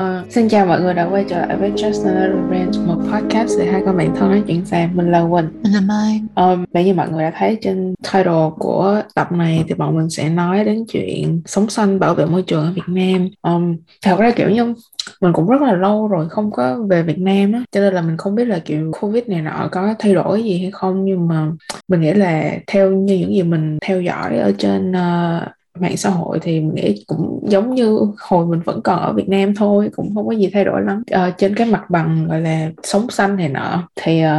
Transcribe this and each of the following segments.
Uh, xin chào mọi người đã quay trở lại với Just Another Rant, một podcast để hai con bạn thân nói chuyện xa. Mình là Quỳnh. Mình là Mai. Um, bây như mọi người đã thấy trên title của tập này thì bọn mình sẽ nói đến chuyện sống xanh bảo vệ môi trường ở Việt Nam. Um, thật ra kiểu như mình cũng rất là lâu rồi không có về Việt Nam á cho nên là mình không biết là kiểu Covid này nọ có thay đổi gì hay không nhưng mà mình nghĩ là theo như những gì mình theo dõi ở trên uh, mạng xã hội thì mình nghĩ cũng giống như hồi mình vẫn còn ở Việt Nam thôi cũng không có gì thay đổi lắm. À, trên cái mặt bằng gọi là sống xanh này nọ thì uh,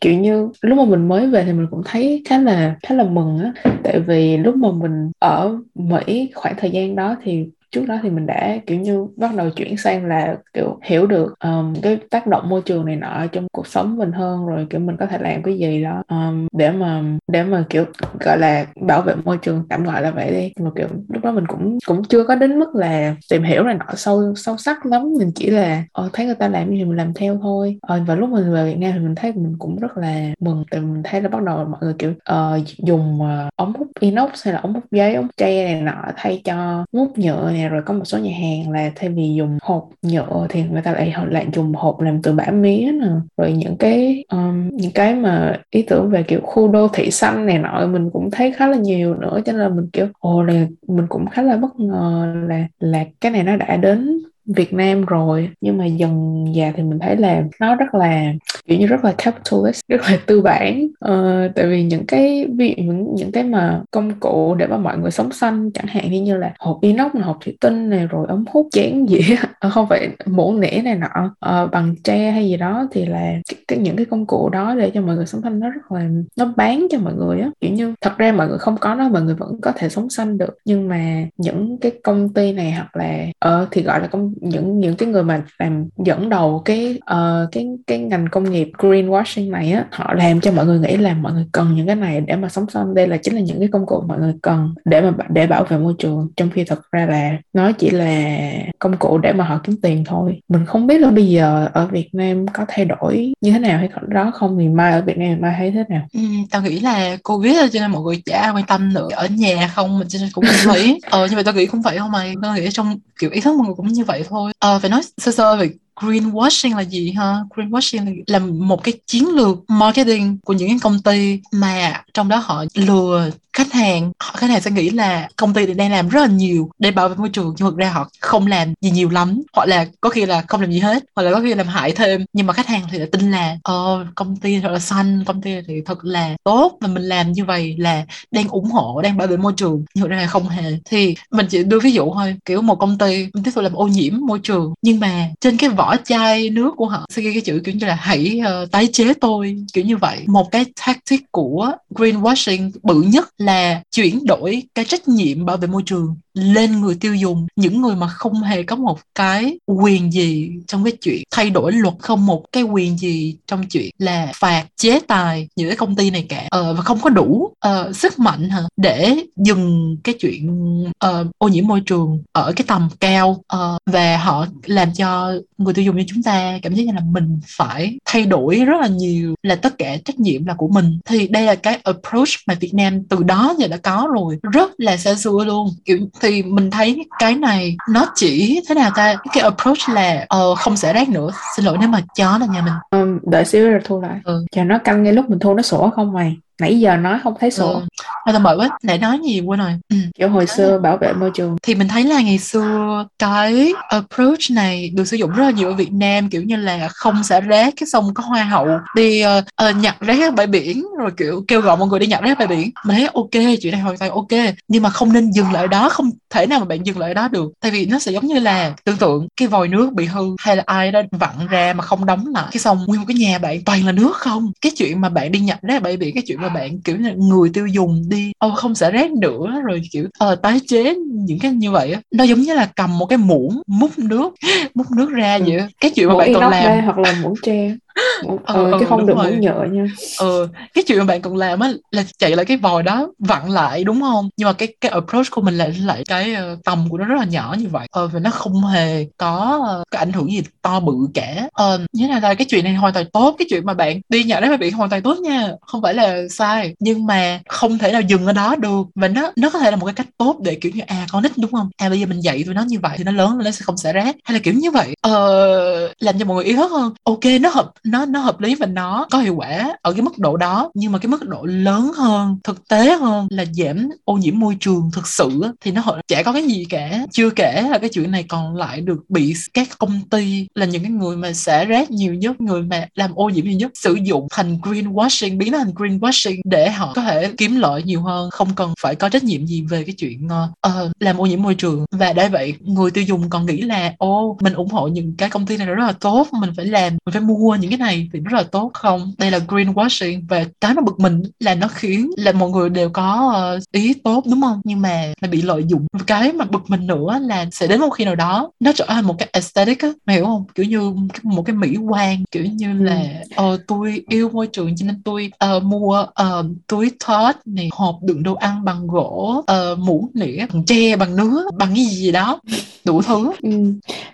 kiểu như lúc mà mình mới về thì mình cũng thấy khá là khá là mừng á. Tại vì lúc mà mình ở Mỹ khoảng thời gian đó thì trước đó thì mình đã kiểu như bắt đầu chuyển sang là kiểu hiểu được um, cái tác động môi trường này nọ trong cuộc sống mình hơn rồi kiểu mình có thể làm cái gì đó um, để mà để mà kiểu gọi là bảo vệ môi trường tạm gọi là vậy đi. Nhưng mà kiểu lúc đó mình cũng cũng chưa có đến mức là tìm hiểu này nọ sâu sâu sắc lắm. Mình chỉ là ờ, thấy người ta làm gì mình làm theo thôi. Ờ, và lúc mình về Việt Nam thì mình thấy mình cũng rất là mừng tại mình thấy là bắt đầu mọi người kiểu uh, dùng uh, ống hút inox hay là ống hút giấy ống tre này nọ thay cho hút nhựa này rồi có một số nhà hàng là thay vì dùng hộp nhựa thì người ta lại lại dùng hộp làm từ bã mía nè. Rồi những cái um, những cái mà ý tưởng về kiểu khu đô thị xanh này nọ mình cũng thấy khá là nhiều nữa. Cho nên là mình kiểu ồ là mình cũng khá là bất ngờ là là cái này nó đã đến Việt Nam rồi nhưng mà dần dà thì mình thấy là nó rất là kiểu như rất là capitalist rất là tư bản. Ờ, tại vì những cái ví dụ những những cái mà công cụ để mà mọi người sống xanh chẳng hạn như là hộp inox hộp thủy tinh này rồi ống hút chén dĩa ờ, không phải muỗng nĩa này nọ uh, bằng tre hay gì đó thì là cái, cái, những cái công cụ đó để cho mọi người sống xanh nó rất là nó bán cho mọi người á. Kiểu như thật ra mọi người không có nó mọi người vẫn có thể sống xanh được. Nhưng mà những cái công ty này hoặc là ờ uh, thì gọi là công những những cái người mà làm dẫn đầu cái uh, cái cái ngành công nghiệp greenwashing này á họ làm cho mọi người nghĩ là mọi người cần những cái này để mà sống xanh đây là chính là những cái công cụ mọi người cần để mà để bảo vệ môi trường. Trong khi thật ra là nó chỉ là công cụ để mà họ kiếm tiền thôi. Mình không biết là bây giờ ở Việt Nam có thay đổi như thế nào hay đó không thì mai ở Việt Nam mai thấy thế nào? Ừ, tao nghĩ là covid cho nên mọi người chả quan tâm nữa. Ở nhà không mình cũng không thấy ờ nhưng mà tao nghĩ không phải không mày tao nghĩ trong kiểu ý thức mọi người cũng như vậy thôi. À, phải nói sơ sơ về greenwashing là gì ha? Greenwashing là một cái chiến lược marketing của những cái công ty mà trong đó họ lừa khách hàng. Khách hàng sẽ nghĩ là công ty đang làm rất là nhiều để bảo vệ môi trường, nhưng thực ra họ không làm gì nhiều lắm. Hoặc là có khi là không làm gì hết, hoặc là có khi làm hại thêm. Nhưng mà khách hàng thì lại tin là ờ công ty thật là xanh, công ty thì thật là tốt và mình làm như vậy là đang ủng hộ, đang bảo vệ môi trường. Nhưng thực ra là không hề. Thì mình chỉ đưa ví dụ thôi, kiểu một công ty, mình tiếp tục làm ô nhiễm môi trường, nhưng mà trên cái vỏ chai nước của họ. Sẽ ghi cái chữ kiểu như là hãy uh, tái chế tôi kiểu như vậy. Một cái tactic của greenwashing bự nhất là chuyển đổi cái trách nhiệm bảo vệ môi trường lên người tiêu dùng những người mà không hề có một cái quyền gì trong cái chuyện thay đổi luật không một cái quyền gì trong chuyện là phạt chế tài những cái công ty này cả. Ờ, và không có đủ uh, sức mạnh hả? Để dừng cái chuyện uh, ô nhiễm môi trường ở cái tầm cao uh, và họ làm cho người tiêu dùng như chúng ta cảm giác như là mình phải thay đổi rất là nhiều là tất cả trách nhiệm là của mình. Thì đây là cái approach mà Việt Nam từ đó giờ đã có rồi rất là xa xưa luôn. Kiểu thì mình thấy cái này nó chỉ thế nào ta? Cái approach là uh, không xả rác nữa. Xin lỗi nếu mà chó là nhà mình. Um, đợi xíu rồi thu lại. Ừ. chờ nó canh ngay lúc mình thu nó sổ không mày nãy giờ nói không thấy sổ. Ừ. tao mời quá nãy nói gì quên rồi. Ừ. kiểu hồi xưa bảo vệ môi trường. Thì mình thấy là ngày xưa cái approach này được sử dụng rất là nhiều ở Việt Nam kiểu như là không xả rác cái xong có hoa hậu đi uh, uh, nhặt rác bãi biển rồi kiểu kêu gọi mọi người đi nhặt rác bãi biển. Mình thấy ok chuyện này hoàn toàn ok nhưng mà không nên dừng lại đó không thể nào mà bạn dừng lại đó được. Tại vì nó sẽ giống như là tưởng tượng cái vòi nước bị hư hay là ai đó vặn ra mà không đóng lại. Cái xong nguyên một cái nhà bạn toàn là nước không. Cái chuyện mà bạn đi nhặt rác bãi biển cái chuyện mà bạn kiểu là người tiêu dùng đi. Ô không xả rác nữa rồi kiểu uh, tái chế những cái như vậy á. Nó giống như là cầm một cái muỗng múc nước múc nước ra vậy cái chuyện mà bạn còn làm hoặc là muỗng tre ờ, ừ, chứ không được muốn nhựa nha. Ừ cái chuyện mà bạn cần làm á là chạy lại cái vòi đó vặn lại đúng không? Nhưng mà cái cái approach của mình là lại cái uh, tầm của nó rất là nhỏ như vậy. Ờ, và nó không hề có uh, cái ảnh hưởng gì to bự cả. Ờ, như này là cái chuyện này hoàn toàn tốt. Cái chuyện mà bạn đi nhận đấy là bị hoàn toàn tốt nha. Không phải là sai. Nhưng mà không thể nào dừng ở đó được. Và nó nó có thể là một cái cách tốt để kiểu như à con nít đúng không? À bây giờ mình dạy tụi nó như vậy thì nó lớn lên nó sẽ không xả rác. Hay là kiểu như vậy. Ờ, làm cho mọi người ý thức hơn. Ok nó hợp nó nó hợp lý và nó có hiệu quả ở cái mức độ đó. Nhưng mà cái mức độ lớn hơn thực tế hơn là giảm ô nhiễm môi trường thực sự thì nó chả có cái gì cả. Chưa kể là cái chuyện này còn lại được bị các công ty là những cái người mà xả rác nhiều nhất người mà làm ô nhiễm nhiều nhất sử dụng thành greenwashing biến nó thành greenwashing để họ có thể kiếm lợi nhiều hơn. Không cần phải có trách nhiệm gì về cái chuyện uh, làm ô nhiễm môi trường. Và để vậy người tiêu dùng còn nghĩ là ô mình ủng hộ những cái công ty này rất là tốt mình phải làm mình phải mua những cái này thì rất là tốt không? Đây là greenwashing và cái mà bực mình là nó khiến là mọi người đều có uh, ý tốt đúng không? Nhưng mà là bị lợi dụng. Cái mà bực mình nữa là sẽ đến một khi nào đó nó trở thành một cái aesthetic á mày hiểu không? Kiểu như một cái mỹ quan kiểu như là ờ tôi yêu môi trường cho nên tôi uh, mua uh, túi thoát này hộp đựng đồ ăn bằng gỗ uh, muỗng nĩa bằng tre bằng nứa bằng cái gì đó đủ thứ. Ừ.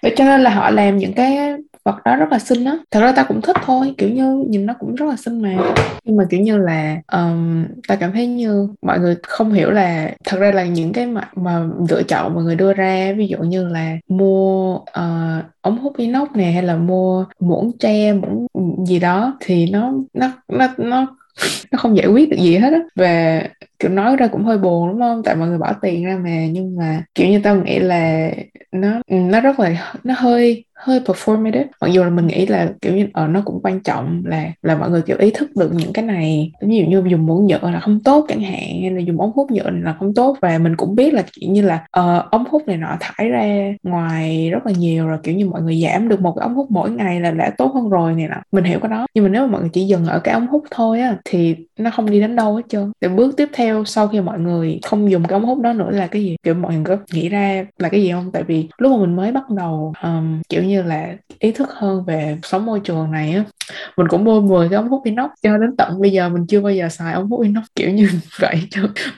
vậy cho nên là họ làm những cái vật đó rất là xinh á. Thật ra ta cũng thích thôi kiểu như nhìn nó cũng rất là xinh mà. Nhưng mà kiểu như là um, ta cảm thấy như mọi người không hiểu là thật ra là những cái mà, mà lựa chọn mọi người đưa ra ví dụ như là mua uh, ống hút inox này hay là mua muỗng tre muỗng gì đó thì nó nó nó nó nó không giải quyết được gì hết á. Và kiểu nói ra cũng hơi buồn đúng không? Tại mọi người bỏ tiền ra mà nhưng mà kiểu như tao nghĩ là nó ừ, nó rất là nó hơi hơi performative. Mặc dù là mình nghĩ là kiểu như ở uh, nó cũng quan trọng là là mọi người kiểu ý thức được những cái này. Ví dụ như dùng muỗng nhựa là không tốt chẳng hạn hay là dùng ống hút nhựa là không tốt. Và mình cũng biết là kiểu như là uh, ống hút này nọ thải ra ngoài rất là nhiều rồi kiểu như mọi người giảm được một cái ống hút mỗi ngày là đã tốt hơn rồi này nọ. Mình hiểu cái đó. Nhưng mà nếu mà mọi người chỉ dừng ở cái ống hút thôi á thì nó không đi đến đâu hết trơn. Để bước tiếp theo sau khi mọi người không dùng cái ống hút đó nữa là cái gì? Kiểu mọi người có nghĩ ra là cái gì không? Tại vì lúc mà mình mới bắt đầu um, kiểu như là ý thức hơn về sống môi trường này á mình cũng mua 10 cái ống hút inox cho đến tận bây giờ mình chưa bao giờ xài ống hút inox kiểu như vậy.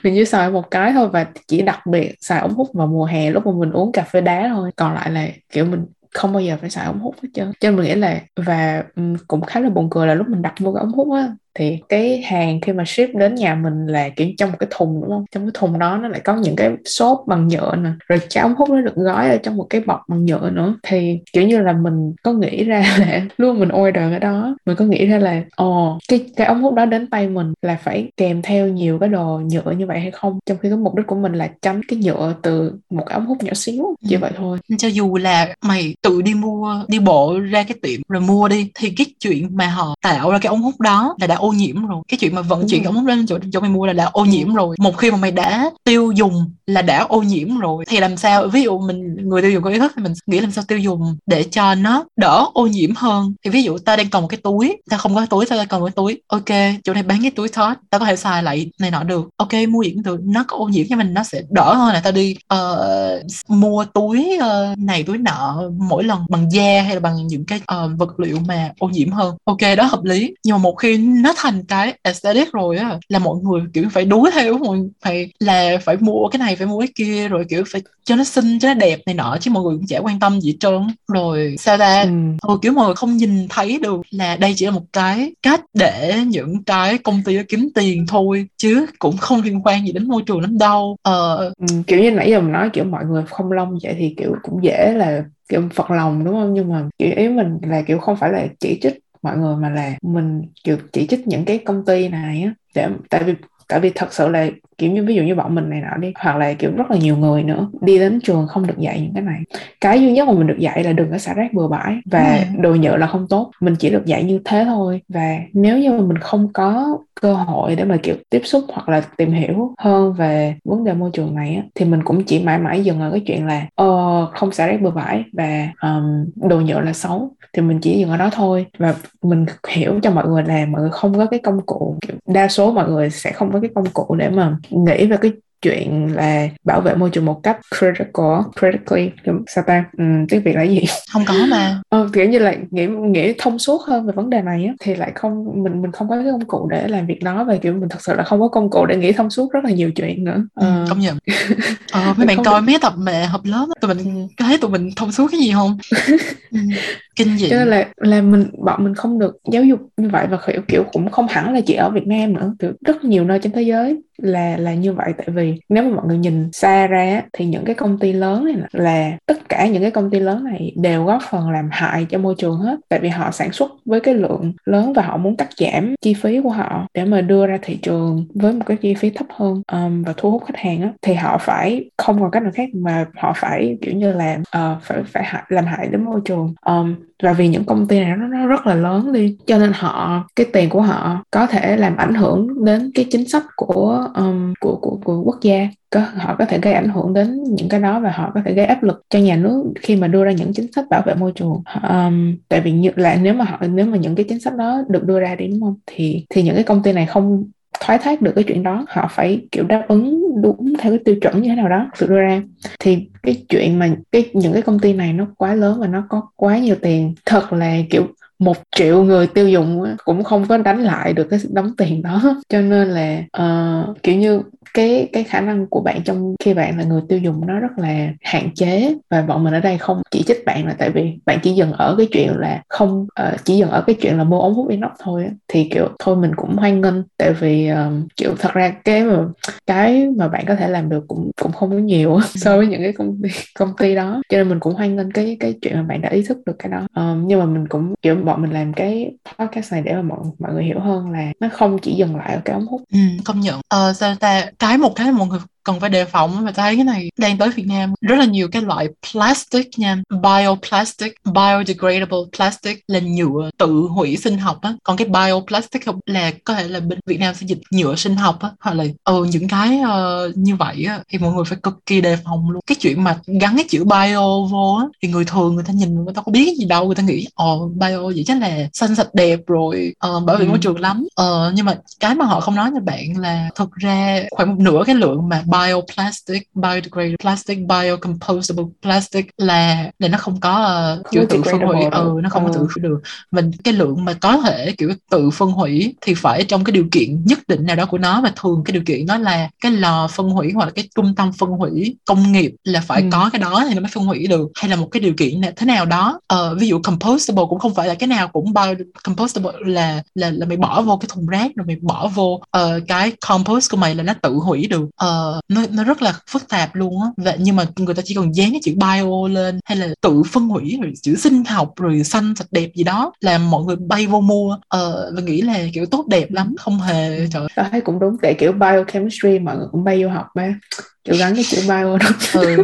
Mình chỉ xài một cái thôi và chỉ đặc biệt xài ống hút vào mùa hè lúc mà mình uống cà phê đá thôi. Còn lại là kiểu mình không bao giờ phải xài ống hút hết trơn. Cho nên mình nghĩ là và cũng khá là buồn cười là lúc mình đặt mua cái ống hút á thì cái hàng khi mà ship đến nhà mình là, kiểu, trong một cái thùng, đúng không? Trong cái thùng đó nó lại có những cái xốp bằng nhựa nè, rồi cái ống hút nó được gói ở trong một cái bọc bằng nhựa nữa. Thì, kiểu như là, mình có nghĩ ra là luôn mình order cái đó, mình có nghĩ ra là ồ cái cái ống hút đó đến tay mình là phải kèm theo nhiều cái đồ nhựa như vậy hay không? Trong khi cái mục đích của mình là tránh cái nhựa từ một cái ống hút nhỏ xíu, chỉ ừ. vậy thôi. Cho dù là mày tự đi mua, đi bộ ra cái tiệm rồi mua đi, thì cái chuyện mà họ tạo ra cái ống hút đó là đã ô nhiễm rồi. Cái chuyện mà vận chuyển ống hút lên chỗ chỗ mày mua là đã ô nhiễm rồi. Một khi mà mày đã tiêu dùng là đã ô nhiễm rồi. Thì làm sao? Ví dụ mình người tiêu dùng có ý thức thì mình nghĩ làm sao tiêu dùng để cho nó đỡ ô nhiễm hơn. Thì ví dụ ta đang còn một cái túi ta không có túi ta còn một cái túi. Ok chỗ này bán cái túi thoát ta có thể xài lại này nọ được. Ok mua những từ nó có ô nhiễm cho mình nó sẽ đỡ hơn là ta đi uh, mua túi uh, này túi nọ mỗi lần bằng da hay là bằng những cái uh, vật liệu mà ô nhiễm hơn. Ok đó hợp lý. Nhưng mà một khi nó thành cái aesthetic rồi á là mọi người kiểu phải đuối theo mọi phải là phải mua cái này phải mua cái kia rồi kiểu phải cho nó xinh cho nó đẹp này nọ chứ mọi người cũng chả quan tâm gì hết trơn. Rồi sao ta ừ. ừ, kiểu mọi người không nhìn thấy được là đây chỉ là một cái cách để những cái công ty kiếm tiền thôi chứ cũng không liên quan gì đến môi trường lắm đâu. Ờ. Ừ, kiểu như nãy giờ mình nói kiểu mọi người không lông vậy thì kiểu cũng dễ là kiểu phật lòng đúng không? Nhưng mà kiểu ý mình là kiểu không phải là chỉ trích mọi người mà là mình, kiểu, chỉ trích những cái công ty này á, để, tại vì tại vì thật sự là kiểu như ví dụ như bọn mình này nọ đi hoặc là kiểu rất là nhiều người nữa đi đến trường không được dạy những cái này. Cái duy nhất mà mình được dạy là đừng có xả rác bừa bãi và ừ. đồ nhựa là không tốt. Mình chỉ được dạy như thế thôi và nếu như mà mình không có cơ hội để mà kiểu tiếp xúc hoặc là tìm hiểu hơn về vấn đề môi trường này á, thì mình cũng chỉ mãi mãi dừng ở cái chuyện là uh, không xả rác bừa bãi và um, đồ nhựa là xấu. Thì mình chỉ dừng ở đó thôi và mình hiểu cho mọi người là mọi người không có cái công cụ kiểu đa số mọi người sẽ không với cái công cụ để mà nghĩ về cái chuyện là bảo vệ môi trường một cách critical critically sao ta? Ừ, tiếng việt là gì? Không có mà. Ờ, kiểu như là nghĩ nghĩ thông suốt hơn về vấn đề này á, thì lại không mình mình không có cái công cụ để làm việc đó và kiểu mình thật sự là không có công cụ để nghĩ thông suốt rất là nhiều chuyện nữa. Ừ, ờ, công nhận. Ờ, mấy bạn coi mấy tập mẹ học lớp tụi mình ừ. thấy tụi mình thông suốt cái gì không? Ừ kinh dị. Cho nên là là mình bọn mình không được giáo dục như vậy và kiểu kiểu cũng không hẳn là chỉ ở Việt Nam nữa kiểu rất nhiều nơi trên thế giới là là như vậy. Tại vì nếu mà mọi người nhìn xa ra thì những cái công ty lớn này là tất cả những cái công ty lớn này đều góp phần làm hại cho môi trường hết. Tại vì họ sản xuất với cái lượng lớn và họ muốn cắt giảm chi phí của họ để mà đưa ra thị trường với một cái chi phí thấp hơn um, và thu hút khách hàng á, thì họ phải không còn cách nào khác mà họ phải kiểu như là uh, phải phải hại, làm hại đến môi trường. Um, và vì những công ty này nó, nó rất là lớn đi cho nên họ cái tiền của họ có thể làm ảnh hưởng đến cái chính sách của um, của, của của quốc gia. Có, họ có thể gây ảnh hưởng đến những cái đó và họ có thể gây áp lực cho nhà nước khi mà đưa ra những chính sách bảo vệ môi trường. Um, tại vì như là nếu mà họ nếu mà những cái chính sách đó được đưa ra đi đúng không? Thì thì những cái công ty này không thoái thác được cái chuyện đó, họ phải, kiểu, đáp ứng đúng theo cái tiêu chuẩn như thế nào đó, sự đưa ra thì cái chuyện mà cái, những cái công ty này nó quá lớn và nó có quá nhiều tiền, thật là, kiểu một triệu người tiêu dùng cũng không có đánh lại được cái đóng tiền đó. Cho nên là uh, kiểu như cái cái khả năng của bạn trong khi bạn là người tiêu dùng nó rất là hạn chế và bọn mình ở đây không chỉ trích bạn là tại vì bạn chỉ dừng ở cái chuyện là không uh, chỉ dừng ở cái chuyện là mua ống hút inox thôi thì kiểu thôi mình cũng hoan nghênh tại vì uh, kiểu thật ra cái mà cái mà bạn có thể làm được cũng cũng không có nhiều so với những cái công ty công ty đó. Cho nên mình cũng hoan nghênh cái cái chuyện mà bạn đã ý thức được cái đó. Um, nhưng mà mình cũng kiểu bọn mình làm cái podcast này để mà mọi mọi người hiểu hơn là nó không chỉ dừng lại ở cái ống hút. Ừ, công nhận. Ờ sao ta? Cái một cái mọi người cần phải đề phòng và thấy cái này đang tới Việt Nam. Rất là nhiều cái loại plastic nha. Bioplastic biodegradable plastic là nhựa tự hủy sinh học á. Còn cái bioplastic là có thể là bên Việt Nam sẽ dịch nhựa sinh học á hoặc là ừ, những cái uh, như vậy á thì mọi người phải cực kỳ đề phòng luôn. Cái chuyện mà gắn cái chữ bio vô á thì người thường người ta nhìn người ta có biết gì đâu người ta nghĩ ồ bio vậy chắc là xanh sạch đẹp rồi uh, bảo vệ ừ. môi trường lắm. Uh, nhưng mà cái mà họ không nói cho bạn là thực ra khoảng một nửa cái lượng mà bioplastic, biodegradable plastic, biocomposable plastic là là nó không có uh, kiểu tự phân hủy, ừ, nó không ừ. có tự phân được. Mình cái lượng mà có thể kiểu tự phân hủy thì phải trong cái điều kiện nhất định nào đó của nó và thường cái điều kiện đó là cái lò phân hủy hoặc là cái trung tâm phân hủy công nghiệp là phải ừ. có cái đó thì nó mới phân hủy được hay là một cái điều kiện thế nào đó uh, ví dụ compostable cũng không phải là cái nào cũng biocompostable là là là mày bỏ vô cái thùng rác rồi mày bỏ vô uh, cái compost của mày là nó tự hủy được uh, nó nó rất là phức tạp luôn á. Vậy nhưng mà người ta chỉ cần dán cái chữ bio lên hay là tự phân hủy rồi chữ sinh học rồi xanh, sạch đẹp gì đó là mọi người bay vô mua. Ờ và nghĩ là, kiểu, tốt đẹp lắm, không hề, trời tao thấy cũng đúng, tại kiểu biochemistry mọi người cũng bay vô học mà kiểu gắn cái chữ bio đó. Ừ.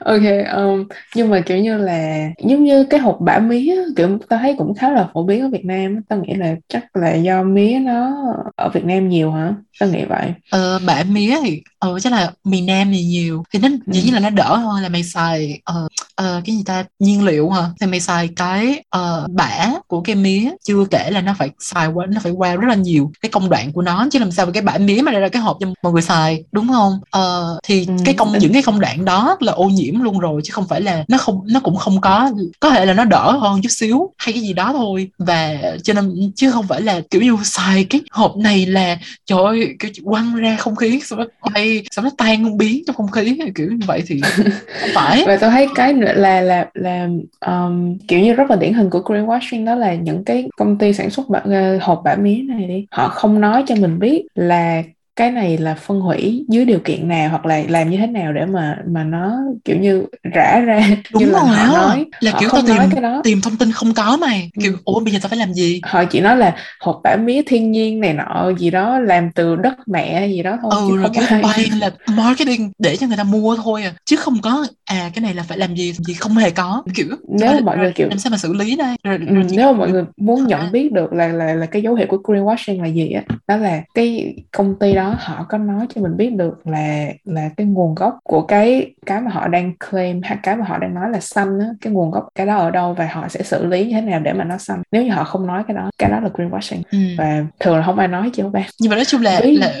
ok um, nhưng mà kiểu như là giống như cái hộp bã mía kiểu tao thấy cũng khá là phổ biến ở Việt Nam tao nghĩ là chắc là do mía nó ở Việt Nam nhiều hả? Tao nghĩ vậy. Ờ bã mía thì ờ chắc là miền Nam thì nhiều. Thì nó dĩ nhiên là nó đỡ hơn là mày xài ờ uh, uh, cái gì ta nhiên liệu hả? Thì mày xài cái uh, bã của cái mía chưa kể là nó phải xài qua nó phải qua rất là nhiều cái công đoạn của nó chứ làm sao mà cái bã mía mà ra cái hộp cho mọi người xài đúng không? Uh, thì ừ. cái công những cái công đoạn đó là ô nhiễm luôn rồi chứ không phải là nó không nó cũng không có có thể là nó đỡ hơn chút xíu hay cái gì đó thôi. Và cho nên chứ không phải là kiểu như xài cái hộp này là trời ơi kiểu quăng ra không khí xong nó bay xong nó tan biến trong không khí kiểu như vậy thì không phải. Và tôi thấy cái nữa là là là um, kiểu như rất là điển hình của greenwashing đó là những cái công ty sản xuất bả, uh, hộp bã mía này đi. Họ không nói cho mình biết là cái này là phân hủy dưới điều kiện nào hoặc là làm như thế nào để mà mà nó kiểu như rã ra đúng như rồi là họ nói là họ kiểu tao tìm cái đó. tìm thông tin không có mày kiểu ừ. ủa bây giờ tao phải làm gì? Họ chỉ nói là hộp bã mía thiên nhiên này nọ gì đó làm từ đất mẹ gì đó thôi ừ rồi cái bay là marketing để cho người ta mua thôi à. Chứ không có à cái này là phải làm gì gì không hề có kiểu nếu mà mọi người kiểu làm sao mà xử lý đây. rồi, ừ, rồi nếu mà mọi người muốn nhận biết được là là là cái dấu hiệu của greenwashing là gì á đó, là cái công ty đó họ có nói cho mình biết được là là cái nguồn gốc của cái cái mà họ đang claim hay cái mà họ đang nói là xanh á cái nguồn gốc cái đó ở đâu và họ sẽ xử lý như thế nào để mà nó xanh. Nếu như họ không nói cái đó cái đó là greenwashing. Ừ. và thường là không ai nói chứ ba. Nhưng mà nói chung là, là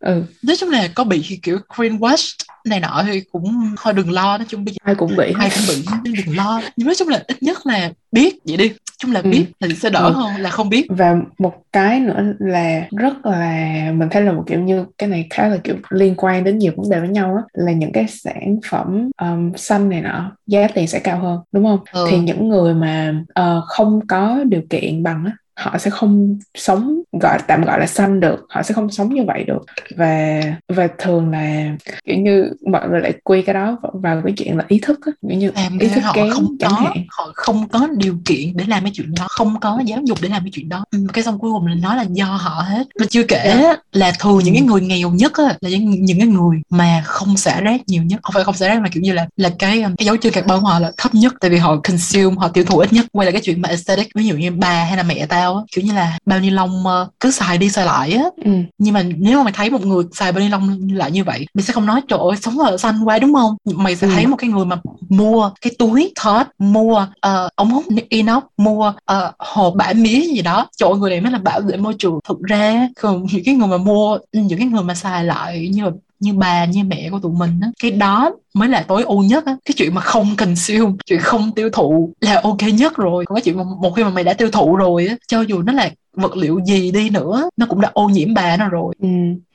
ừ nói chung là có bị kiểu greenwash này nọ thì cũng hơi đừng lo nói chung bây giờ ai cũng bị ai cũng bị đừng lo nhưng nói chung là ít nhất là biết vậy đi chung là Ừ. biết là sẽ đỡ Ừ. hơn là không biết và một cái nữa là rất là mình thấy là một kiểu như cái này khá là kiểu liên quan đến nhiều vấn đề với nhau á là những cái sản phẩm um, xanh này nọ giá tiền sẽ cao hơn đúng không Ừ. thì những người mà ờ, không có điều kiện bằng á họ sẽ không sống gọi tạm gọi là xanh được họ sẽ không sống như vậy được. Và và thường là kiểu như mọi người lại quy cái đó vào- cái chuyện là ý thức á kiểu như làm ý thức họ kém không có hạn. họ không có điều kiện để làm cái chuyện đó không có giáo dục để làm cái chuyện đó. Ừ, cái xong cuối cùng là nói là do họ hết. Mà chưa kể Dạ. là thường những Ừ. cái người nghèo nhất á, là những, những cái người mà không xả rác nhiều nhất. Không phải không xả rác mà kiểu như là là cái um, cái dấu chân carbon của họ là thấp nhất tại vì họ consume họ tiêu thụ ít nhất. Quay lại cái chuyện mà aesthetic ví dụ như bà hay là mẹ tao á, kiểu như là bao ni lông ờ, cứ xài đi xài lại á ừ. nhưng mà nếu mà mày thấy một người xài bao ni lông lại như vậy mày sẽ không nói trời ơi sống ở xanh quá đúng không mày sẽ Ừ. thấy một cái người mà mua cái túi thớt mua ờ, ống hút inox mua ờ, hộp bã mía gì đó trời ơi, người này mới là bảo vệ môi trường thực ra còn những cái người mà mua những cái người mà xài lại như như bà như mẹ của tụi mình á. Cái đó mới là tối ưu nhất á. Cái chuyện mà không consume chuyện không tiêu thụ là ok nhất rồi. Còn cái chuyện mà một khi mà mày đã tiêu thụ rồi á cho dù nó là vật liệu gì đi nữa nó cũng đã ô nhiễm bà nó rồi. Ừ.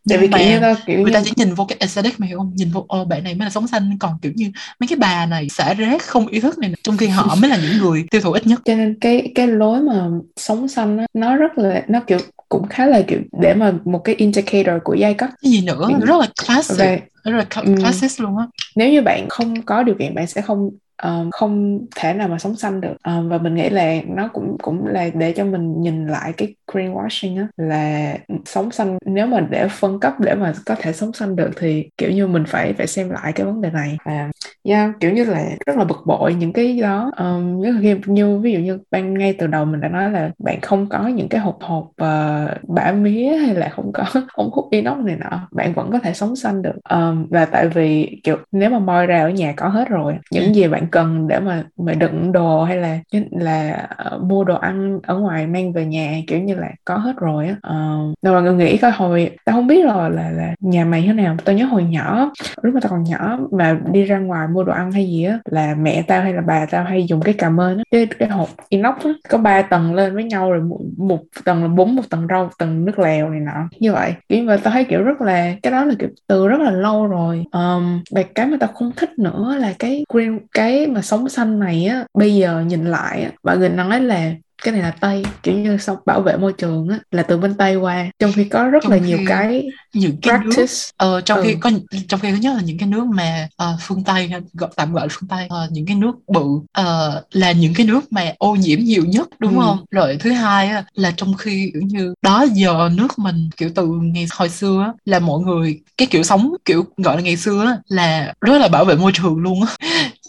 Tại vì kiểu mà như ta kiểu người ta chỉ nhìn vô cái aesthetic mày hiểu không? Nhìn vô ô bạn này mới là sống xanh. Còn kiểu như mấy cái bà này xả rác không ý thức này nè. trong khi họ mới là những người tiêu thụ ít nhất. Cho nên cái cái lối mà sống xanh á nó rất là nó kiểu cũng khá là kiểu để mà một cái indicator của giai cấp. Cái gì nữa? Ừ. rất là classic. Và rất là Ừ. classic luôn á. Nếu như bạn không có điều kiện bạn sẽ không ờ, không thể nào mà sống xanh được. Ờ, và mình nghĩ là nó cũng cũng là để cho mình nhìn lại cái greenwashing á là sống xanh. Nếu mà để phân cấp để mà có thể sống xanh được thì kiểu như mình phải phải xem lại cái vấn đề này. Và yeah, kiểu như là rất là bực bội những cái đó. Um, như, khi- như ví dụ như ban ngay từ đầu mình đã nói là bạn không có những cái hộp hộp uh, bã mía hay là không có ống hút inox này nọ bạn vẫn có thể sống xanh được. Um, và tại vì kiểu nếu mà moi ra ở nhà có hết rồi những gì bạn cần để mà mà đựng đồ hay là là uh, mua đồ ăn ở ngoài mang về nhà kiểu như là có hết rồi á. Uh, rồi mọi người nghĩ coi hồi tao không biết là là là nhà mày thế nào tao nhớ hồi nhỏ lúc mà tao còn nhỏ mà đi ra ngoài mua đồ ăn hay gì á là mẹ tao hay là bà tao hay dùng cái cà mên á. Cái cái hộp inox á có ba tầng lên với nhau rồi một, một tầng là bún một tầng rau một tầng nước lèo này nọ. Như vậy nhưng mà tao thấy kiểu rất là cái đó là kiểu từ rất là lâu rồi. Um, và cái mà tao không thích nữa là cái green cái mà sống xanh này á bây giờ nhìn lại á mọi người nói là cái này là tây kiểu như xong bảo vệ môi trường á là từ bên tây qua trong khi có rất Trong là nhiều khi cái những cái nước practice ờ, trong khi Ừ. có trong khi thứ nhất là những cái nước mà ờ, phương Tây gọi tạm gọi là phương Tây ờ, những cái nước bự ờ, là những cái nước mà ô nhiễm nhiều nhất đúng Ừ. không rồi thứ hai á, là trong khi kiểu như đó giờ nước mình kiểu từ ngày hồi xưa á, là mọi người cái kiểu sống kiểu gọi là ngày xưa á, là rất là bảo vệ môi trường luôn á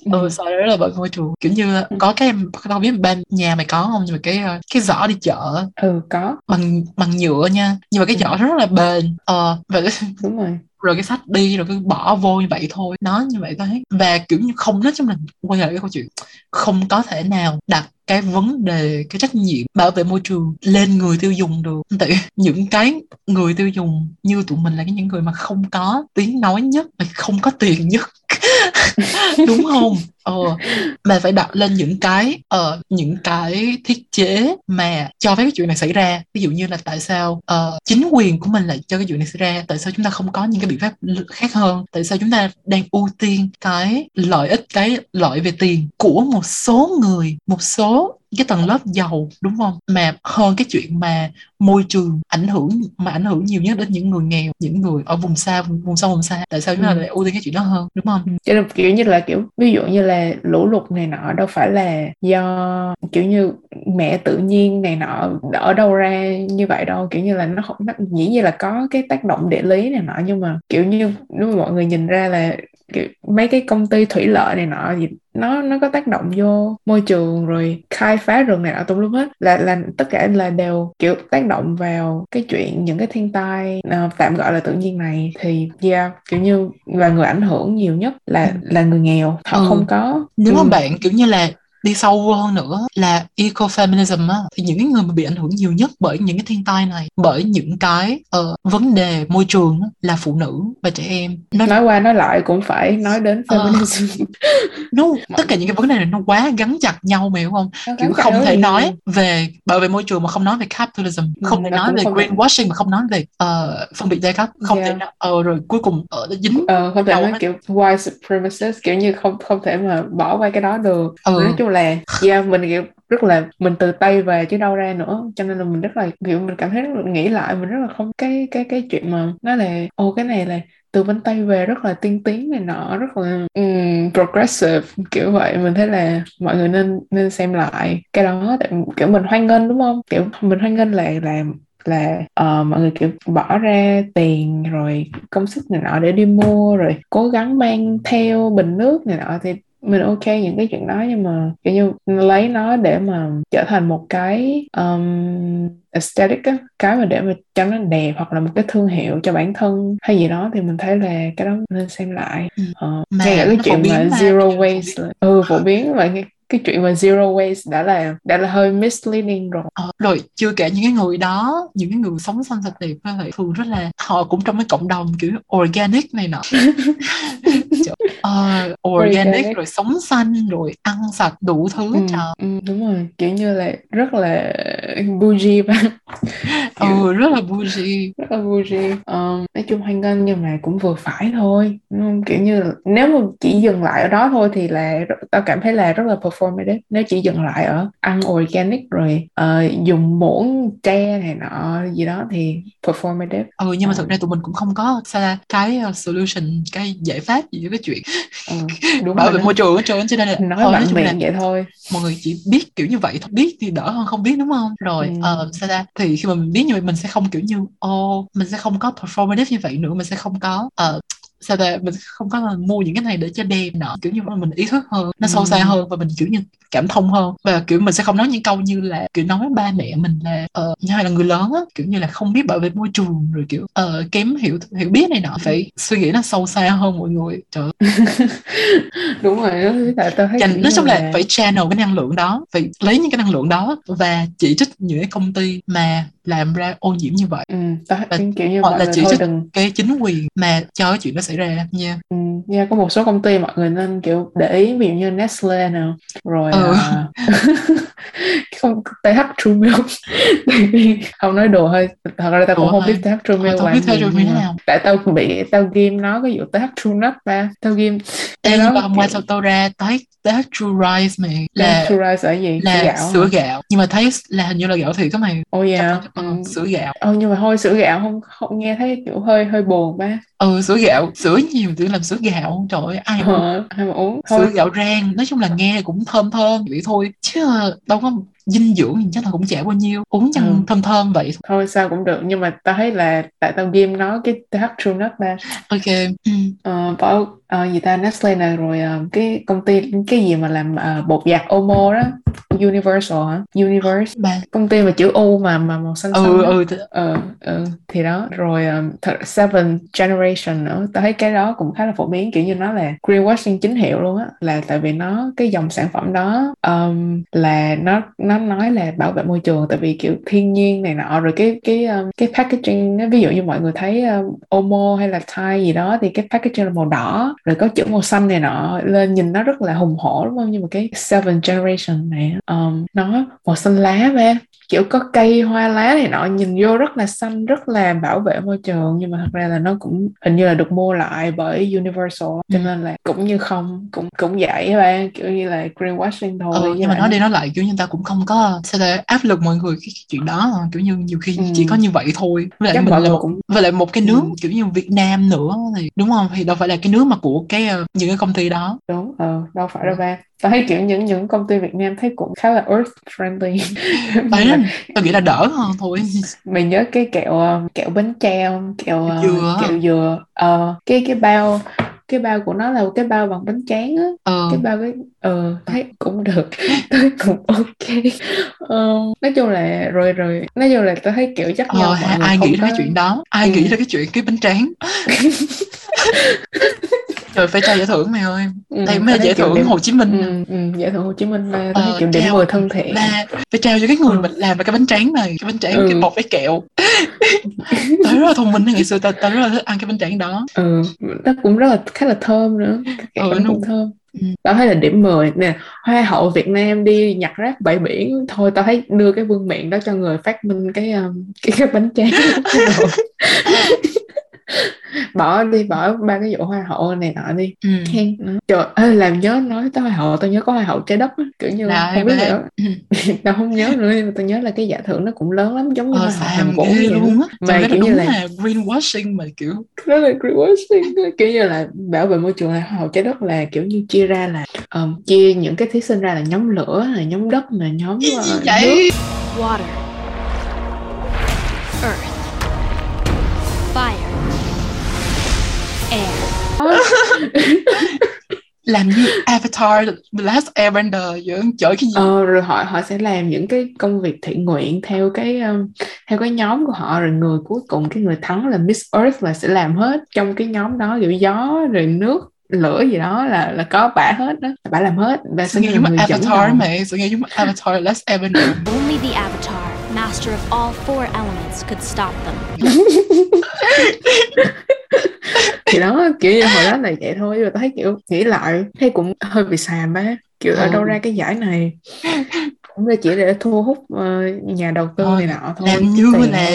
ừ, sao rất là bảo vệ môi trường kiểu như có cái tao không biết bên nhà mày có không nhưng mà cái ờ, cái giỏ đi chợ. Ừ có. Bằng bằng nhựa nha. Nhưng mà cái Ừ. giỏ nó rất là bền. Ờ và cái đúng rồi. rồi cái sách đi rồi cứ bỏ vô như vậy thôi. Nó như vậy thôi và kiểu như không nói chung là quay lại cái câu chuyện không có thể nào đặt cái vấn đề cái trách nhiệm bảo vệ môi trường lên người tiêu dùng được. Tại những cái người tiêu dùng như tụi mình là cái những người mà không có tiếng nói nhất và không có tiền nhất đúng không? Ờ mà phải đặt lên những cái ờ những cái thiết chế mà cho phép cái chuyện này xảy ra. Ví dụ như là tại sao ờ, chính quyền của mình lại cho cái chuyện này xảy ra? Tại sao chúng ta không có những cái biện pháp khác hơn? Tại sao chúng ta đang ưu tiên cái lợi ích cái lợi về tiền của một số người một số cái tầng lớp giàu đúng không? Mà hơn cái chuyện mà môi trường ảnh hưởng mà ảnh hưởng nhiều nhất đến những người nghèo những người ở vùng xa vùng, vùng sâu vùng xa. Tại sao chúng ta Ừ. lại ưu tiên cái chuyện đó hơn đúng không? Cho nên kiểu như là kiểu ví dụ như là lũ lụt này nọ đâu phải là do, kiểu như, mẹ tự nhiên này nọ ở đâu ra như vậy đâu. Kiểu như là nó không, nó, dĩ nhiên là có cái tác động địa lý này nọ, nhưng mà kiểu như, nếu mà mọi người nhìn ra là kiểu mấy cái công ty thủy lợi này nọ gì nó nó có tác động vô môi trường rồi khai phá rừng này nọ tùm lum hết là là tất cả là đều kiểu tác động vào cái chuyện những cái thiên tai à, tạm gọi là tự nhiên này thì yeah kiểu như là người ảnh hưởng nhiều nhất là Ừ. là người nghèo họ Ừ. không có nếu mà bạn kiểu như là đi sâu hơn nữa là ecofeminism á thì những cái người mà bị ảnh hưởng nhiều nhất bởi những cái thiên tai này bởi những cái uh, vấn đề môi trường á, là phụ nữ và trẻ em. Nó nói qua nói lại cũng phải nói đến feminism. Uh, no, tất cả những cái vấn đề này nó quá gắn chặt nhau mày hiểu không? Kiểu không thể nói về bảo vệ môi trường mà không nói về capitalism. Ừ, không thể nói về greenwashing mà không nói về uh, phân biệt giai cấp. Không yeah. thể nói, uh, rồi cuối cùng ở uh, dính uh, không thể nói kiểu white supremacist kiểu như không không thể mà bỏ qua cái đó được. Ừ. nói chung là yeah mình kiểu rất là mình từ tay về chứ đâu ra nữa. Cho nên là mình rất là kiểu mình cảm thấy rất là nghĩ lại mình rất là không cái cái cái chuyện mà nói là ô cái này là từ bên tây về rất là tiên tiến này nọ rất là um, progressive kiểu vậy. Mình thấy là mọi người nên nên xem lại cái đó tại kiểu mình hoan nghênh đúng không? Kiểu mình hoan nghênh là là là uh, mọi người kiểu bỏ ra tiền rồi công sức này nọ để đi mua rồi cố gắng mang theo bình nước này nọ thì mình ok những cái chuyện đó nhưng mà kiểu như lấy nó để mà trở thành một cái um, aesthetic á cái mà để mà cho nó đẹp hoặc là một cái thương hiệu cho bản thân hay gì đó thì mình thấy là cái đó nên xem lại. Ừ. ngay cả cái chuyện mà zero waste ừ phổ biến và cái chuyện mà zero waste đã là đã là hơi misleading rồi. Ờ, rồi chưa kể những cái người đó những cái người sống xanh sạch đẹp thì thường rất là họ cũng trong cái cộng đồng kiểu organic này nọ uh, organic rồi sống xanh rồi ăn sạch đủ thứ ừ, ừ, đúng rồi kiểu như là rất là bougie và ừ rất là bougie. rất là bougie. Um, nói chung hoan nghênh nhưng mà cũng vừa phải thôi kiểu như là, nếu mà chỉ dừng lại ở đó thôi thì là tao cảm thấy là rất là performative nếu chỉ dừng lại ở ăn organic rồi uh, dùng muỗng tre này nọ gì đó thì performative ừ nhưng mà thực ra tụi mình cũng không có xa cái solution cái giải pháp gì với cái chuyện ừ, đúng bảo vệ môi trường hết trơn cho nên là nói thôi, bạn miệng vậy thôi. mọi người chỉ biết kiểu như vậy thôi. Biết thì đỡ hơn không biết đúng không? Rồi ừ. uh, sao ra thì khi mà mình biết như vậy mình sẽ không kiểu như ô oh, mình sẽ không có performative như vậy nữa mình sẽ không có uh, sao ta mình không có là mua những cái này để cho đẹp nọ kiểu như mình ý thức hơn nó sâu xa ừ. hơn và mình kiểu như cảm thông hơn. Và kiểu mình sẽ không nói những câu như là kiểu nói ba mẹ mình là uh, hay là người lớn á kiểu như là không biết bảo vệ môi trường rồi kiểu uh, kém hiểu hiểu biết này nọ phải suy nghĩ nó sâu xa hơn mọi người. Trời đúng rồi tại tao thấy Chành, nói chung là phải channel cái năng lượng đó phải lấy những cái năng lượng đó và chỉ trích những cái công ty mà làm ra ô nhiễm như vậy. Ừ, và, kiểu như hoặc là chỉ trích đừng... cái chính quyền mà cho cái chuyện đó xảy ra nha. Yeah. ừ, yeah, có một số công ty mọi người nên kiểu để ý ví dụ như Nestle nào rồi ừ. uh, không TH True Milk. Không nói đùa thôi thật ra tao cũng không biết TH True Milk làm gì tại tao bị tao game nó cái vụ TH True Nut ba tao game Ê, mà hôm qua tao tao ra thấy TH True Rice mày là True Rice là gì? là sữa gạo, sữa gạo. Nhưng mà thấy là hình như là gạo thiệt có mày. Oh yeah ừ. sữa gạo ờ nhưng mà thôi sữa gạo không không nghe thấy kiểu hơi hơi buồn ba ừ sữa gạo sữa nhiều tự làm sữa gạo trời ơi ai mà ờ, ai mà uống thôi. sữa gạo rang nói chung là nghe cũng thơm thơm vậy thôi chứ đâu có dinh dưỡng thì chắc là cũng chả bao nhiêu. Uống cho ừ. thơm thơm vậy? Thôi sao cũng được nhưng mà tao thấy là tại tao game nó cái TH True Nut ba. Ok ừ. ờ, bảo uh, gì ta Nestle này rồi uh, cái công ty cái gì mà làm uh, bột giặt Omo đó Universal hả? Universe. Ba. công ty mà chữ U mà mà màu xanh ừ, xanh ừ, ừ, ừ thì đó rồi um, Seven Generation nữa. Tao thấy cái đó cũng khá là phổ biến kiểu như nó là greenwashing chính hiệu luôn á. Là tại vì nó cái dòng sản phẩm đó um, là nó nó nói là bảo vệ môi trường tại vì kiểu thiên nhiên này nọ rồi cái cái ờ, cái packaging ví dụ như mọi người thấy ờ, Omo hay là Thai gì đó thì cái packaging là màu đỏ rồi có chữ màu xanh này nọ lên nhìn nó rất là hùng hổ đúng không? Nhưng mà cái Seven Generation này um, nó màu xanh lá mà kiểu có cây hoa lá này nọ nhìn vô rất là xanh rất là bảo vệ môi trường nhưng mà thật ra là nó cũng hình như là được mua lại bởi Universal cho ừ. nên là cũng như không cũng cũng vậy ba kiểu như là greenwashing thôi ừ, nhưng mà nói đi nói lại kiểu như ta cũng không có sao là áp lực mọi người cái chuyện đó kiểu như nhiều khi ừ. chỉ có như vậy thôi với lại Chắc mình là một cũng... với lại một cái nước ừ. kiểu như Việt Nam nữa thì đúng không thì đâu phải là cái nước mà của cái uh, những cái công ty đó đúng ờ đâu phải đâu ba tao thấy kiểu những những công ty Việt Nam thấy cũng khá là earth friendly. Đấy là, tao nghĩ là đỡ hơn thôi. Mày nhớ cái kẹo ờ, kẹo bánh treo kẹo ờ, dừa. kẹo dừa. Ờ cái cái bao cái bao của nó là cái bao bằng bánh tráng á. Ờ. cái bao cái ờ thấy cũng được thấy cũng ok. Ờ, nói chung là rồi rồi nói chung là tôi thấy kiểu chắc ờ, ai nghĩ ra cái chuyện đó? Ai ừ. nghĩ ra cái chuyện cái bánh tráng? Trời phải trao giải thưởng mày ơi. Ừ, Đây mới là giải thưởng điểm, Hồ Chí Minh ừ, ừ, giải thưởng Hồ Chí Minh là ờ, kiểu điểm 10 thân thiện. là phải trao cho cái người mình làm cái bánh tráng này cái bánh tráng ừ. cái bột với kẹo. Tao rất là thông minh ngày xưa tao tao rất là thích ăn cái bánh tráng đó. Ừ nó cũng rất là khá là thơm nữa cái ừ, nó cũng thơm. Ừ. tao thấy là điểm 10 nè hoa hậu Việt Nam đi nhặt rác bãi biển thôi tao thấy đưa cái vương miện đó cho người phát minh cái um, cái, cái bánh tráng bỏ đi bỏ ba cái vụ hoa hậu này nọ đi. Ừ. khen trời ơi làm nhớ nói tới hoa hậu tao nhớ có hoa hậu trái đất á kiểu như Đấy, không biết đó tao không nhớ nữa nhưng mà tao nhớ là cái giải thưởng nó cũng lớn lắm giống như ờ, hoa hậu Hàn Quốc luôn á. Mà kiểu như là... là greenwashing mà kiểu. Đó là greenwashing kiểu như là bảo vệ môi trường là hoa hậu trái đất là kiểu như chia ra là um, chia những cái thí sinh ra là nhóm lửa là nhóm đất là nhóm uh, nước. Water. Earth làm như Avatar The Last Airbender vậy chở cái gì? Ờ, rồi họ họ sẽ làm những cái công việc thiện nguyện theo cái um, theo cái nhóm của họ. Rồi người cuối cùng cái người thắng là Miss Earth là sẽ làm hết trong cái nhóm đó. Kiểu gió rồi nước lửa gì đó là là có bả hết đó. Bả làm hết. Và sẽ nghe người Avatar mày sẽ nghe giống Avatar Last Airbender? Only the Avatar master of all four elements could stop them thì đó kiểu như hồi đó là vậy thôi mà tao thấy kiểu nghĩ lại thấy cũng hơi bị xàm á. Kiểu ừ. ở đâu ra cái giải này? Cũng là chỉ để thu hút uh, nhà đầu tư này nọ thôi. làm như là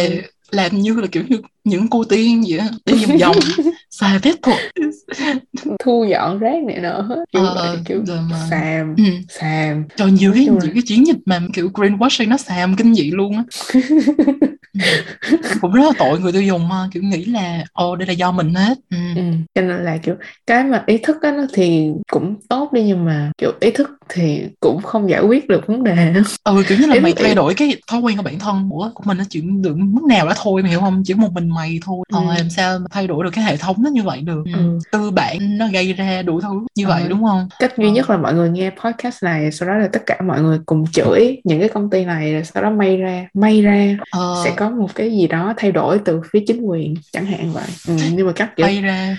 làm như là kiểu như những cô tiên vậy á đi vòng vòng xài phép thuật thu dọn rác này nọ kiểu, ờ, kiểu mà... xàm ừ. xàm cho nhiều cái những cái chiến dịch mà kiểu greenwashing nó xàm kinh dị luôn á cũng rất là tội người tiêu dùng mà kiểu nghĩ là ồ đây là do mình hết ừ. Ừ. cho nên là kiểu cái mà ý thức á nó thì cũng tốt đi nhưng mà kiểu ý thức thì cũng không giải quyết được vấn đề ừ kiểu như là mày thay đổi cái thói quen của bản thân của của mình nó chuyện được mức nào đó thôi mày hiểu không chỉ một mình mày thôi ờ, ừ. làm sao mà thay đổi được cái hệ thống nó như vậy được ừ. tư bản nó gây ra đủ thứ như ừ. vậy đúng không cách duy nhất là mọi người nghe podcast này sau đó là tất cả mọi người cùng chửi những cái công ty này rồi sau đó may ra may ra ờ. sẽ có một cái gì đó thay đổi từ phía chính quyền chẳng hạn vậy ừ, nhưng mà các kiểu may ra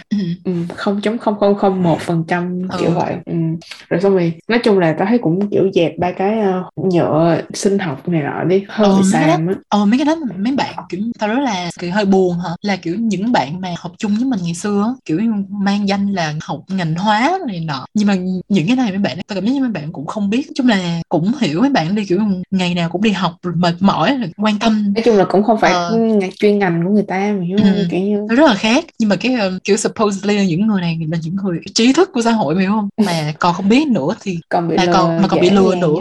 không chấm không không không một phần trăm kiểu vậy ừ. rồi xong rồi nói chung là tao thấy cũng kiểu dẹp ba cái uh, nhựa sinh học này nọ đi hơi ờ, xàm á. ờ mấy cái đó mấy bạn kiểu tao rất là kiểu hơi buồn hả? Là kiểu những bạn mà học chung với mình ngày xưa kiểu mang danh là học ngành hóa này nọ. Nhưng mà những cái này mấy bạn tao cảm giác như mấy bạn cũng không biết. Chung là cũng hiểu mấy bạn đi kiểu ngày nào cũng đi học mệt mỏi quan tâm. Nói chung là cũng không phải ờ, chuyên ngành của người ta mà hiểu không? Ừ, kiểu như rất là khác. Nhưng mà cái uh, kiểu supposedly là những người này là những người trí thức của xã hội mày hiểu không? Mà còn không biết nữa thì còn bị là lừa còn mà còn bị lừa nữa.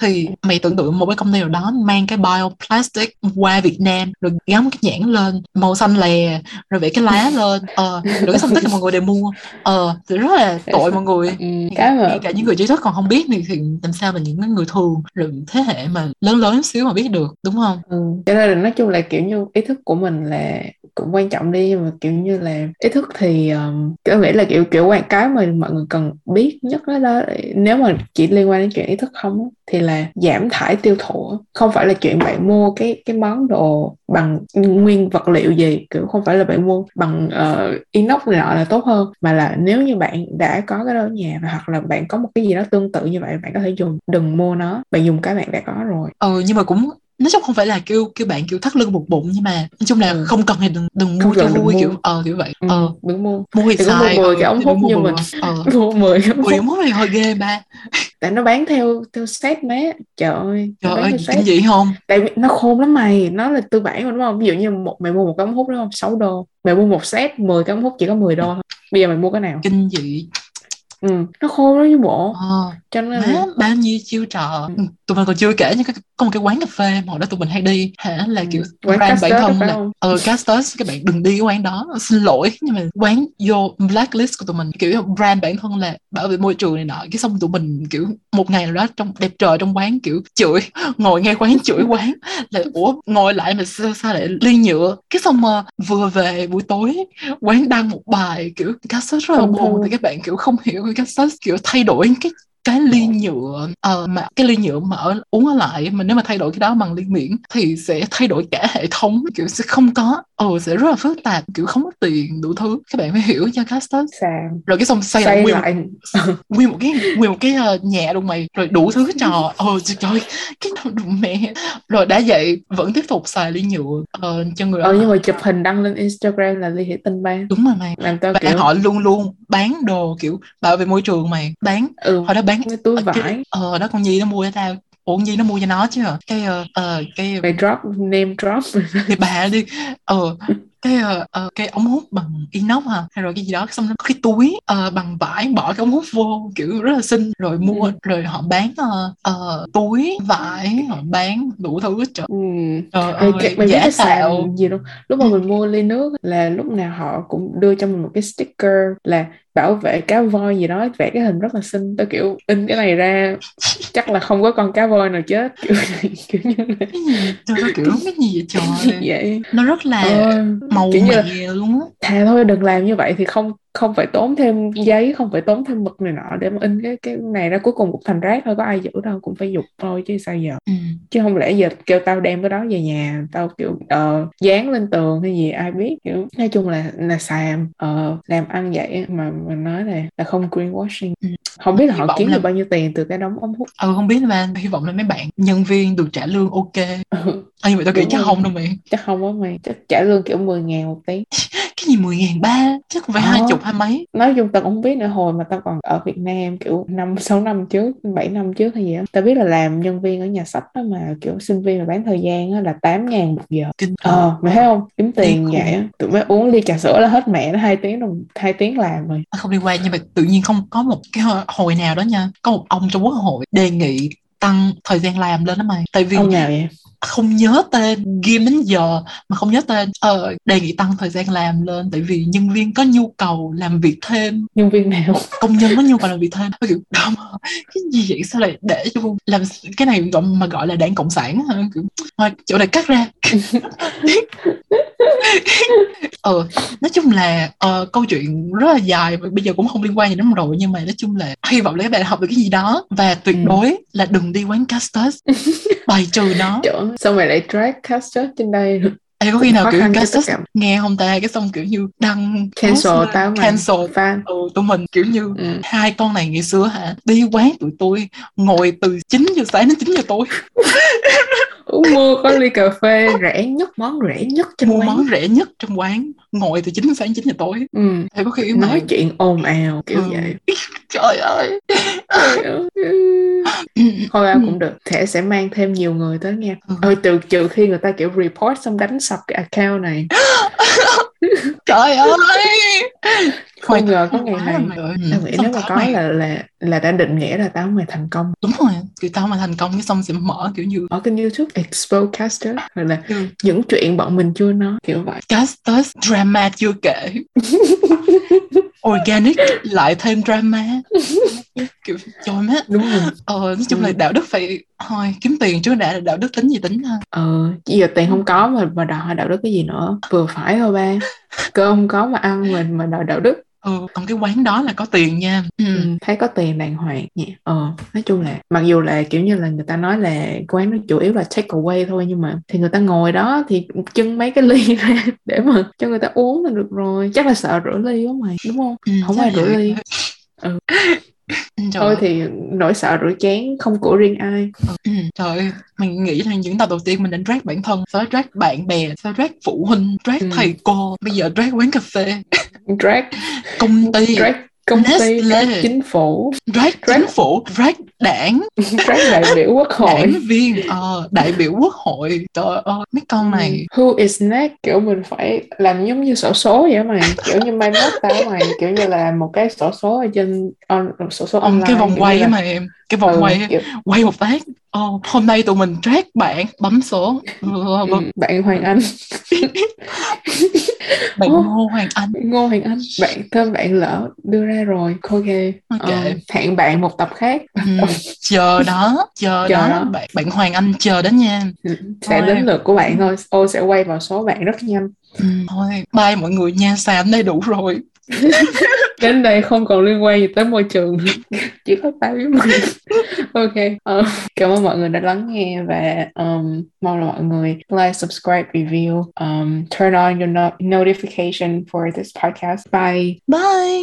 thì mày tưởng tượng một cái công ty nào đó mang cái bioplastic qua Việt Nam rồi gắn cái nhãn lên màu xanh lè rồi vẽ cái lá lên. Ờ rồi cái xong tất cả mọi người đều mua. Ờ thì rất là tội mọi người. ừ, cái mà... cả những người trí thức còn không biết thì, thì làm sao mà những người thường rồi thế hệ mà lớn lớn xíu mà biết được đúng không? Ừ. cho nên là nói chung là kiểu như ý thức của mình là cũng quan trọng đi nhưng mà kiểu như là ý thức thì um, tôi nghĩ là kiểu kiểu quan cái mà mọi người cần biết nhất đó, đó nếu mà chỉ liên quan đến chuyện ý thức không thì là giảm thải tiêu thụ không phải là chuyện bạn mua cái cái món đồ bằng nguyên vật liệu gì kiểu không phải là bạn mua bằng uh, inox này nọ là tốt hơn mà là nếu như bạn đã có cái đó ở nhà và hoặc là bạn có một cái gì đó tương tự như vậy bạn có thể dùng đừng mua nó. Bạn dùng cái bạn đã có rồi. Ừ nhưng mà cũng nói chung không phải là kêu kêu bạn kiểu thắt lưng buộc bụng nhưng mà nói chung là ừ. không cần thì đừng đừng mua cho vui kiểu ờ kiểu vậy. Ừ, ờ. đừng mua. Mua thì sai mua 10 cái ống hút như mình ờ. mua 10 cái ống hút. này hơi ghê ba. Tại nó bán theo theo set má trời ơi trời ơi cái gì không? Tại vì nó khôn lắm mày. Nó là tư bản đúng không? Ví dụ như một mày mua một cái ống hút đúng không? 6 đô. Mày mua một set 10 cái ống hút chỉ có 10 đô thôi. Bây giờ mày mua cái nào? Kinh dị ừ nó khô đó chứ bộ. Ờ, cho nên là bao nhiêu chiêu trò? Ừ. tụi mình còn chưa kể như cái có một cái quán cà phê mà hồi đó tụi mình hay đi hả? Là ừ. kiểu quán brand bản thân là ờ Castus các bạn đừng đi cái quán đó xin lỗi nhưng mà quán vô blacklist của tụi mình kiểu brand bản thân là bảo vệ môi trường này nọ cái xong tụi mình kiểu một ngày nào đó trong đẹp trời trong quán kiểu chửi ngồi nghe quán chửi quán là ủa ngồi lại mà sao, sao lại ly nhựa? Cái xong mà vừa về buổi tối quán đăng một bài kiểu Castus rất là buồn thì các bạn kiểu không hiểu cái Castus kiểu thay đổi cái cái ly nhựa uh, mà cái ly nhựa mà ở uống ở lại mà nếu mà thay đổi cái đó bằng ly miễn thì sẽ thay đổi cả hệ thống kiểu sẽ không có ồ sẽ rất là phức tạp kiểu không có tiền đủ thứ. Các bạn phải hiểu cho castus. Sàn rồi cái xong xây, xây lại nguyên, lại. nguyên một cái nguyên một cái uh, nhà luôn mày rồi đủ thứ trò. Ồ trời ơi cái đồ mẹ. Rồi đã vậy vẫn tiếp tục xài ly nhựa ờ, cho người ờ nhưng mà chụp hình đăng lên Instagram là ly thủy tinh ban đúng rồi mày. Làm tao kiểu họ luôn luôn bán đồ kiểu bảo vệ môi trường mày bán. Ừ. Họ đã bán cái túi Ờ, cái- vải ờ đó con Nhi nó mua cho tao. Ủa Nhi nó mua cho nó chứ hả? Cái ờ ờ, cái mày drop name drop. Thì bà đi. Ờ cái ờ, ờ, cái ống hút bằng inox hả? Hay rồi cái gì đó. Xong nó có cái túi ờ, bằng vải bỏ cái ống hút vô kiểu rất là xinh. Rồi mua Ừ. rồi họ bán ờ, ờ, túi vải họ bán đủ thứ hết trời ừ. trời Ê, cái, ơi mày biết cái sàn gì đâu? Lúc mà mình mua ly nước là lúc nào họ cũng đưa cho mình một cái sticker là bảo vệ cá voi gì đó vẽ cái hình rất là xinh. Tao kiểu in cái này ra chắc là không có con cá voi nào chết. Kiểu kiểu như là cái gì? Trời ơi, kiểu cái gì vậy trời? Vậy. Nó rất là ờ, màu kiểu như mè luôn á. thà thôi đừng làm như vậy thì không không phải tốn thêm giấy không phải tốn thêm mực này nọ để mà in cái cái này ra. Cuối cùng cũng thành rác thôi có ai giữ đâu cũng phải dục thôi chứ sao giờ. Ừ. chứ không lẽ giờ kêu tao đem cái đó về nhà tao kiểu ờ, dán lên tường hay gì ai biết kiểu. Nói chung là là xàm ờ, làm ăn vậy mà mình nói là là không greenwashing. Ừ. không biết là họ kiếm là- được bao nhiêu tiền từ cái đống ống hút. Ừ không biết mà hy vọng là mấy bạn nhân viên được trả lương ok. Ừ, à, nhưng mà tao nghĩ chắc không đâu mày. Chắc không á mày. Chắc trả lương kiểu 10 ngàn một tí. Cái gì mười ngàn ba? Chắc cũng phải Ờ. hai chục hai mấy. Nói chung tao cũng biết nữa hồi mà tao còn ở Việt Nam kiểu năm sáu năm trước bảy năm trước hay gì đó tao biết là làm nhân viên ở nhà sách đó mà kiểu sinh viên mà bán thời gian á là tám ngàn một giờ. Kinh ờ mày thấy không? Kiếm tiền khủng. vậy á tụi mới uống ly trà sữa là hết mẹ nó hai tiếng đồng hai tiếng làm rồi không liên quan nhưng mà tự nhiên không, có một cái hồi nào đó nha, có một ông trong quốc hội đề nghị tăng thời gian làm lên đó mày. Tại vì ông nào vậy? Không nhớ tên ghim đến giờ mà không nhớ tên. Ờ, đề nghị tăng thời gian làm lên tại vì nhân viên có nhu cầu làm việc thêm. Nhân viên nào? Công nhân có nhu cầu làm việc thêm. Kiểu "Đâu mà, cái gì vậy? Sao lại để cho làm cái này gọi mà gọi là đảng cộng sản kiểu thôi chỗ này cắt ra. Ờ nói chung là ờ, câu chuyện rất là dài và bây giờ cũng không liên quan gì lắm rồi nhưng mà nói chung là hy vọng là các bạn học được cái gì đó. Và tuyệt Ừ. đối là đừng đi quán Castus. Bài trừ nó. Chỗ sao mày lại drag caster trên đây. Ê, có khi nào kiểu cả. nghe không ta? Cái xong kiểu như đăng cancel post tao mà. cancel. Fan. Ừ, tụi mình kiểu như ừ. hai con này ngày xưa hả? Đi quán tụi tôi ngồi từ 9 giờ sáng đến 9 giờ tối mua có ly cà phê rẻ nhất món rẻ nhất trên mua quán. món rẻ nhất trong quán. Ngồi từ 9 giờ sáng đến 9 giờ tối. Ừ. thì có khi nói chuyện ồn ào kiểu Ừ. vậy. Trời ơi. Thôi ao cũng được. Thẻ sẽ mang thêm nhiều người tới nha Ừ. ơi trừ trừ khi người ta kiểu report xong đánh sập cái account này. Trời ơi. Không ngờ có ngày này. Ừ, nghĩ xong nếu mà có là là là đã định nghĩa là tao mày thành công. Đúng rồi kiểu tao mà thành công cái xong sẽ mở kiểu như ở kênh youtube expose caster hoặc là Ừ. những chuyện bọn mình chưa nói kiểu vậy. Castus drama chưa kể. Organic lại thêm drama. Kiểu trời má. Đúng rồi. Ờ nói chung là Ừ. đạo đức phải thôi kiếm tiền trước đã đạo đức tính gì tính ha. Ờ giờ tiền không có mà mà đòi đạo đức cái gì nữa. Vừa phải thôi ba. Cơm không có mà ăn mình mà đòi đạo đức ừ còn cái quán đó là có tiền nha. Ừ. Ừ, thấy có tiền đàng hoàng nhỉ. Ờ nói chung là mặc dù là kiểu như là người ta nói là quán nó chủ yếu là take away thôi nhưng mà thì người ta ngồi đó thì trưng mấy cái ly ra để mà cho người ta uống là được rồi. Chắc là sợ rửa ly quá mày đúng không? Ừ, không ai rửa ly. Ừ. Trời thôi ơi. thì nỗi sợ rửa chén không của riêng ai. Ừ, trời ơi, mình nghĩ là những tập đầu tiên mình đã drag bản thân, đó drag bạn bè, đó drag phụ huynh, drag Ừ. thầy cô, bây giờ drag quán cà phê, drag công ty, drag công ty drag chính phủ. Drag chính phủ, drag đảng, drag đại biểu quốc hội. Đảng viên, ờ, đại biểu quốc hội. Trời ơi, mấy con này. Ừ. Who is next? Kiểu mình phải làm giống như sổ số vậy mày. Kiểu như mai mốt tao mày. Kiểu như là một cái sổ số ở trên on, sổ số Ông online cái vòng quay mà em, cái vòng ừ, quay kiểu, quay một phát. Ồ, hôm nay tụi mình drag bạn, bấm số. ừ, bạn Hoàng Anh Bạn Ồ. Ngô Hoàng Anh. Ngô Hoàng Anh bạn tên bạn lỡ đưa ra rồi ok Ok. Ờ, hẹn bạn một tập khác Ừ, chờ đó, chờ, Chờ đó, đó. Bạn, bạn Hoàng Anh chờ đó nha. Ừ, sẽ Thôi. đến lượt của bạn thôi ô sẽ quay vào số bạn rất nhanh Ừ, thôi, bye mọi người nha, xàm đây đủ rồi. đến đây không còn liên quan gì tới môi trường. Chỉ có tao với mình. Ok uh, cảm ơn mọi người đã lắng nghe và um, mong là mọi người like subscribe review um, turn on your no- notification for this podcast. Bye. Bye